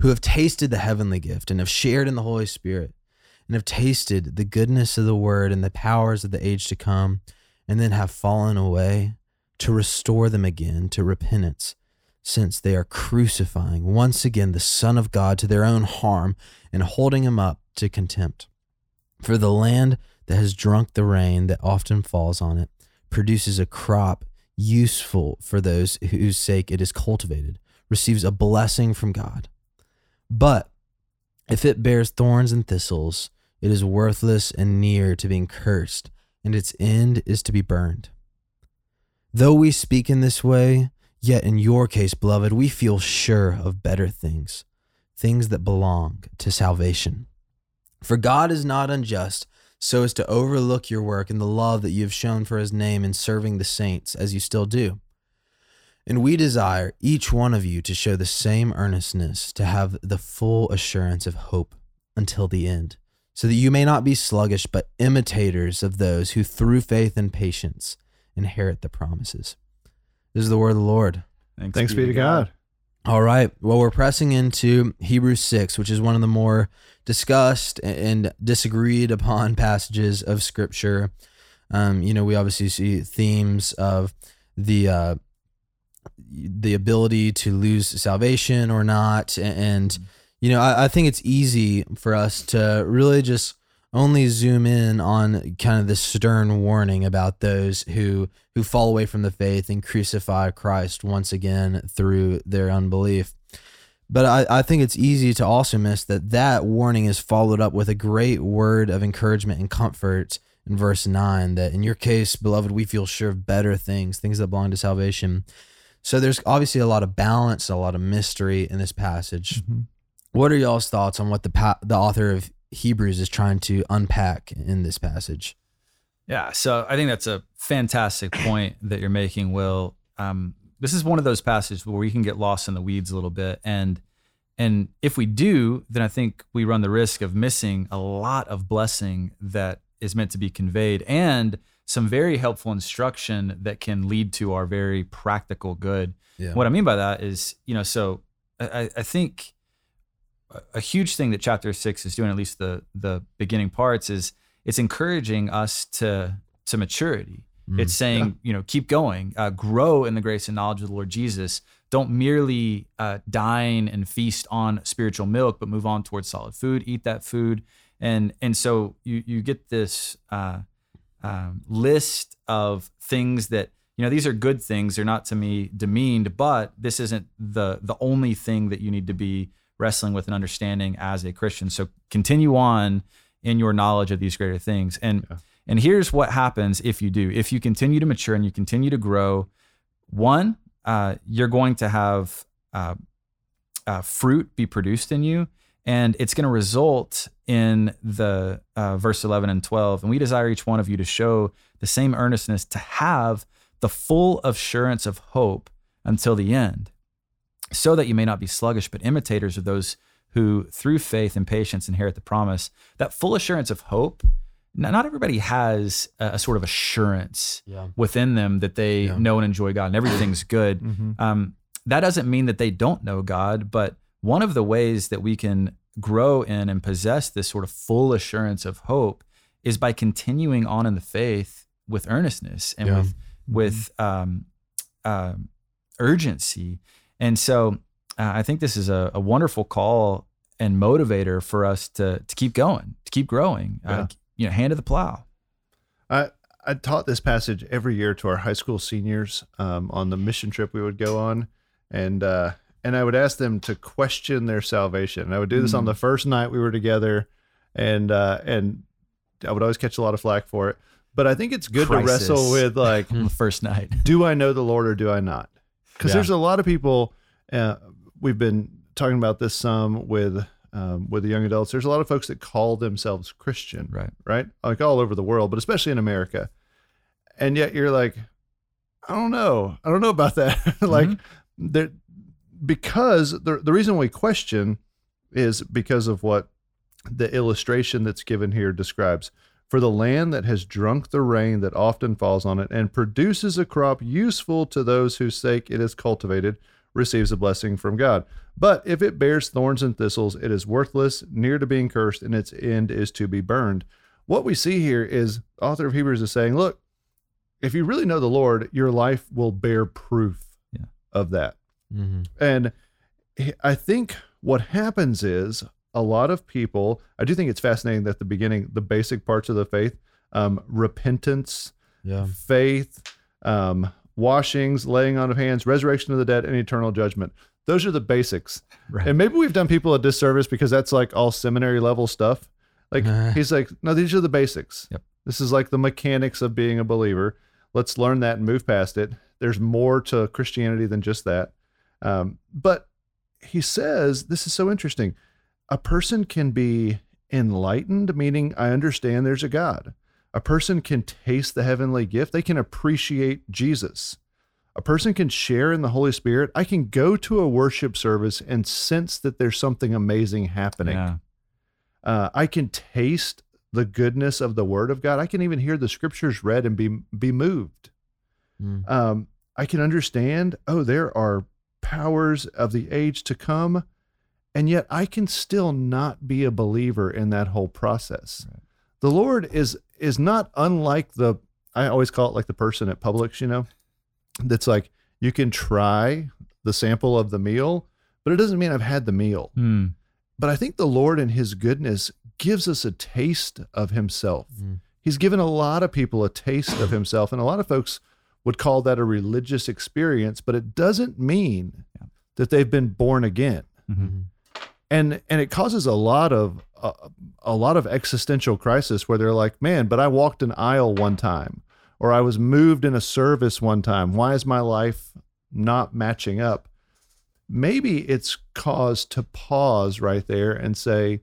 who have tasted the heavenly gift and have shared in the Holy Spirit and have tasted the goodness of the word and the powers of the age to come, and then have fallen away, to restore them again to repentance, since they are crucifying once again the Son of God to their own harm and holding him up to contempt. For the land that has drunk the rain that often falls on it produces a crop useful for those whose sake it is cultivated, receives a blessing from God. But if it bears thorns and thistles, it is worthless and near to being cursed, and its end is to be burned. Though we speak in this way, yet in your case, beloved, we feel sure of better things, things that belong to salvation. For God is not unjust so as to overlook your work and the love that you have shown for his name in serving the saints, as you still do. And we desire each one of you to show the same earnestness, to have the full assurance of hope until the end so that you may not be sluggish, but imitators of those who through faith and patience inherit the promises. This is the word of the Lord. Thanks, Thanks be to God. God. All right. Well, we're pressing into Hebrews 6, which is one of the more discussed and disagreed upon passages of Scripture. Um, you know, we obviously see themes of the uh, the ability to lose salvation or not, and you know, I, I think it's easy for us to really just only zoom in on kind of the stern warning about those who who fall away from the faith and crucify Christ once again through their unbelief. But I, I think it's easy to also miss that that warning is followed up with a great word of encouragement and comfort in verse 9 that in your case, beloved, we feel sure of better things, things that belong to salvation. So there's obviously a lot of balance, a lot of mystery in this passage. Mm-hmm. What are y'all's thoughts on what the pa- the author of Hebrews is trying to unpack in this passage? Yeah, so I think that's a fantastic point that you're making, Will. Um, this is one of those passages where we can get lost in the weeds a little bit, and and if we do, then I think we run the risk of missing a lot of blessing that is meant to be conveyed, and some very helpful instruction that can lead to our very practical good. Yeah. What I mean by that is, you know, so I, I think a huge thing that chapter six is doing, at least the the beginning parts, is it's encouraging us to to maturity. Mm, it's saying, yeah. you know, keep going, uh, grow in the grace and knowledge of the Lord Jesus. Don't merely uh, dine and feast on spiritual milk, but move on towards solid food. Eat that food, and and so you you get this uh, um, list of things that you know these are good things. They're not to me demeaned, but this isn't the the only thing that you need to be wrestling with and understanding as a Christian. So continue on in your knowledge of these greater things. And yeah. and here's what happens if you do. If you continue to mature and you continue to grow, one, uh, you're going to have uh, uh, fruit be produced in you, and it's going to result in the uh, verse 11 and 12. And we desire each one of you to show the same earnestness to have the full assurance of hope until the end so that you may not be sluggish, but imitators of those who through faith and patience inherit the promise. That full assurance of hope. Not everybody has a, sort of assurance yeah. within them that they yeah. know and enjoy God and everything's good. mm-hmm. um, that doesn't mean that they don't know God, but one of the ways that we can grow in and possess this sort of full assurance of hope is by continuing on in the faith with earnestness and yeah. with with mm-hmm. um, uh, urgency. And so uh, I think this is a, a, wonderful call and motivator for us to to keep going, to keep growing. Uh, yeah. Uh, you know, hand to the plow. I I taught this passage every year to our high school seniors um, on the mission trip we would go on, and uh, and I would ask them to question their salvation. And I would do this mm. on the first night we were together, and uh, and I would always catch a lot of flack for it. But I think it's good Crisis. to wrestle with like the first night. Do I know the Lord or do I not? because yeah. there's a lot of people. Uh, we've been talking about this some with um, with the young adults, there's a lot of folks that call themselves Christian, Right. right? Like all over the world, but especially in America. And yet you're like, I don't know. I don't know about that. like there because the the reason we question is because of what the illustration that's given here describes. For the land that has drunk the rain that often falls on it and produces a crop useful to those whose sake it is cultivated, receives a blessing from God. But if it bears thorns and thistles, it is worthless, near to being cursed, and its end is to be burned. What we see here is the author of Hebrews is saying, look, if you really know the Lord, your life will bear proof Yeah. of that. Mhm. And I think what happens is a lot of people, I do think it's fascinating that the beginning, the basic parts of the faith, um, repentance, Yeah. faith, um, washings, laying on of hands, resurrection of the dead, and eternal judgment. Those are the basics. Right. And maybe we've done people a disservice because that's like all seminary level stuff. Like he's like, no, these are the basics. Yep. This is like the mechanics of being a believer. Let's learn that and move past it. There's more to Christianity than just that. Um, but he says, this is so interesting. A person can be enlightened, meaning I understand there's a God. A person can taste the heavenly gift, they can appreciate Jesus. A person can share in the Holy Spirit. I can go to a worship service and sense that there's something amazing happening. Yeah. Uh, I can taste the goodness of the Word of God. I can even hear the scriptures read and be be moved. Mm. Um, I can understand. Oh, there are powers of the age to come, and yet I can still not be a believer in that whole process. Right. The Lord is is not unlike the. I always call it like the person at Publix. You know, that's like you can try the sample of the meal, but it doesn't mean I've had the meal. Hmm. But I think the Lord in his goodness gives us a taste of himself. Mm. He's given a lot of people a taste of himself. And a lot of folks would call that a religious experience, but it doesn't mean Yeah. that they've been born again. Mhm. And and it causes a lot of uh, a lot of existential crisis where they're like, "Man, but I walked an aisle one time or I was moved in a service one time. Why is my life not matching up?" maybe it's cause to pause right there and say,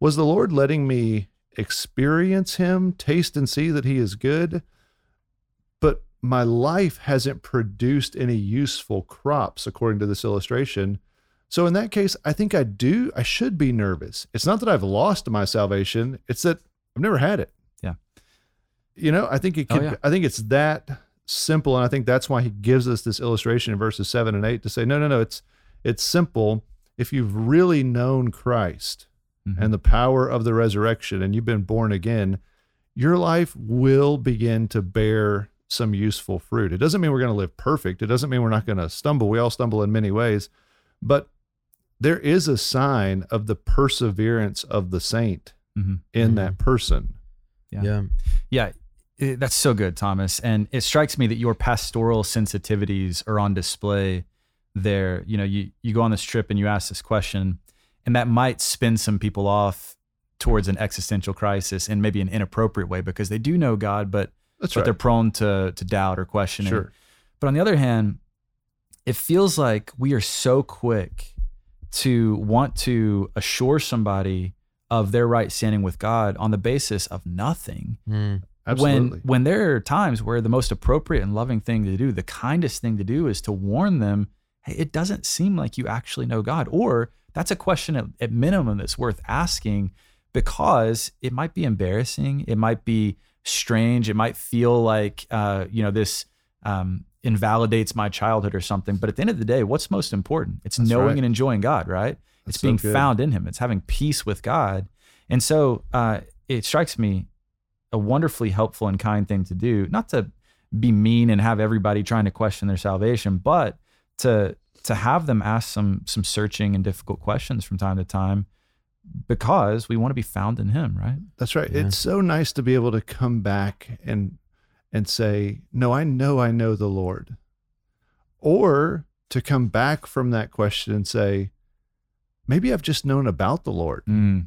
Was the Lord letting me experience Him, taste and see that He is good? My life hasn't produced any useful crops, according to this illustration. So, in that case, I think I do, I should be nervous. It's not that I've lost my salvation, it's that I've never had it. Yeah. You know, I think it Oh, yeah. I think it's that simple. And I think that's why he gives us this illustration in verses seven and eight to say, no, no, no, it's, it's simple. If you've really known Christ Mhm. and the power of the resurrection and you've been born again, your life will begin to bear some useful fruit. It doesn't mean we're going to live perfect. It doesn't mean we're not going to stumble. We all stumble in many ways, but there is a sign of the perseverance of the saint Mhm. in Mhm. that person. Yeah. Yeah. Yeah, it- that's so good, Thomas. And it strikes me that your pastoral sensitivities are on display there. You know, you, you go on this trip and you ask this question, and that might spin some people off towards an existential crisis in maybe an inappropriate way because they do know God, but That's but right. they're prone to to doubt or questioning. Sure. But on the other hand, it feels like we are so quick to want to assure somebody of their right standing with God on the basis of nothing Mm. Absolutely. when when there are times where the most appropriate and loving thing to do, the kindest thing to do is to warn them, hey, it doesn't seem like you actually know God. Or that's a question at, at minimum that's worth asking because it might be embarrassing, it might be strange, it might feel like uh, you know, this um, invalidates my childhood or something. But at the end of the day, what's most important? It's That's knowing right. and enjoying God, right? That's it's so being good. found in Him. It's having peace with God. And so uh, it strikes me a wonderfully helpful and kind thing to do, not to be mean and have everybody trying to question their salvation, but to to have them ask some some searching and difficult questions from time to time because we want to be found in him, right? That's right. Yeah. It's so nice to be able to come back and and say, "No, I know I know the Lord." Or to come back from that question and say, "Maybe I've just known about the Lord." Mm.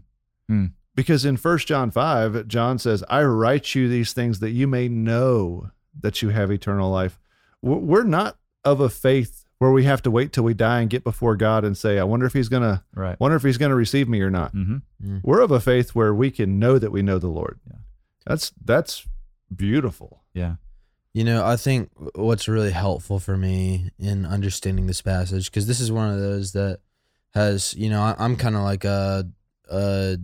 Because in 1 John 5, John says, "I write you these things that you may know that you have eternal life." We're not of a faith where we have to wait till we die and get before God and say, I wonder if he's going to, Right. wonder if he's going to receive me or not. Mm-hmm. We're of a faith where we can know that we know the Lord. Yeah. That's, that's beautiful. Yeah. You know, I think what's really helpful for me in understanding this passage, because this is one of those that has, you know, I, I'm kind of like a, a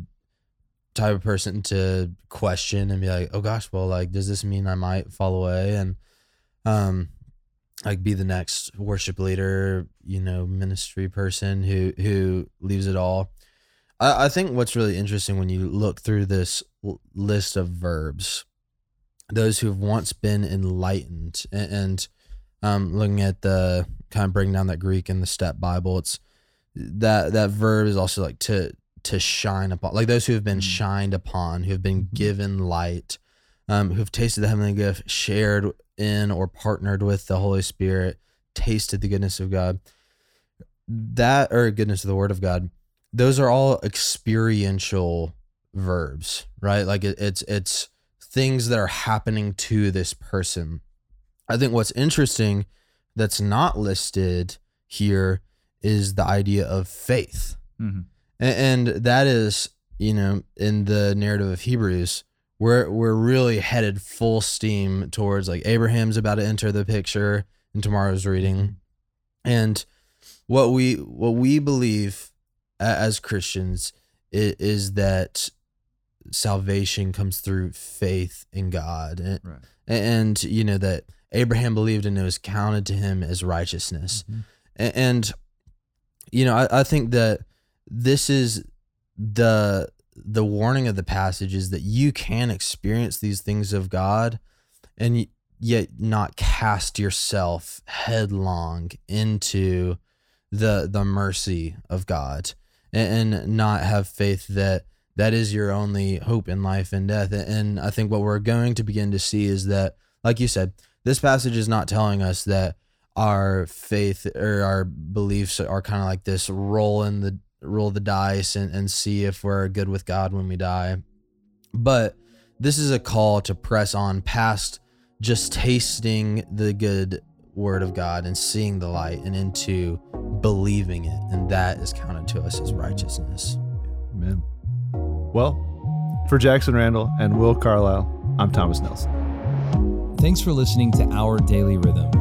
type of person to question and be like, oh gosh, well, like, does this mean I might fall away and, um, like be the next worship leader, you know, ministry person who who leaves it all. I, I think what's really interesting when you look through this l- list of verbs those who have once been enlightened and, and um, looking at the kind of breaking down that Greek in the step Bible, it's that that verb is also like to to shine upon, like those who have been Mm. shined upon, who have been Mhm. given light, um, who have tasted the heavenly gift, shared in or partnered with the Holy Spirit, tasted the goodness of God. That or goodness of the Word of God. Those are all experiential verbs, right? Like it, it's it's things that are happening to this person. I think what's interesting that's not listed here is the idea of faith. Mm-hmm. A- And that is, you know, in the narrative of Hebrews, we're we're really headed full steam towards like Abraham's about to enter the picture in tomorrow's reading. And what we what we believe as Christians is, is that salvation comes through faith in God. And, Right. and you know that Abraham believed and it was counted to him as righteousness. Mhm. A- And you know, I, I think that this is the the warning of the passage is that you can experience these things of God and yet not cast yourself headlong into the the mercy of God and, and not have faith that that is your only hope in life and death. And I think what we're going to begin to see is that, like you said, this passage is not telling us that our faith or our beliefs are kind of like this roll in the roll the dice and, and see if we're good with God when we die. But this is a call to press on past just tasting the good word of God and seeing the light and into believing it. And that is counted to us as righteousness. Amen. Well, for Jackson Randall and Will Carlisle, I'm Thomas Nelson. Thanks for listening to Our Daily Rhythm.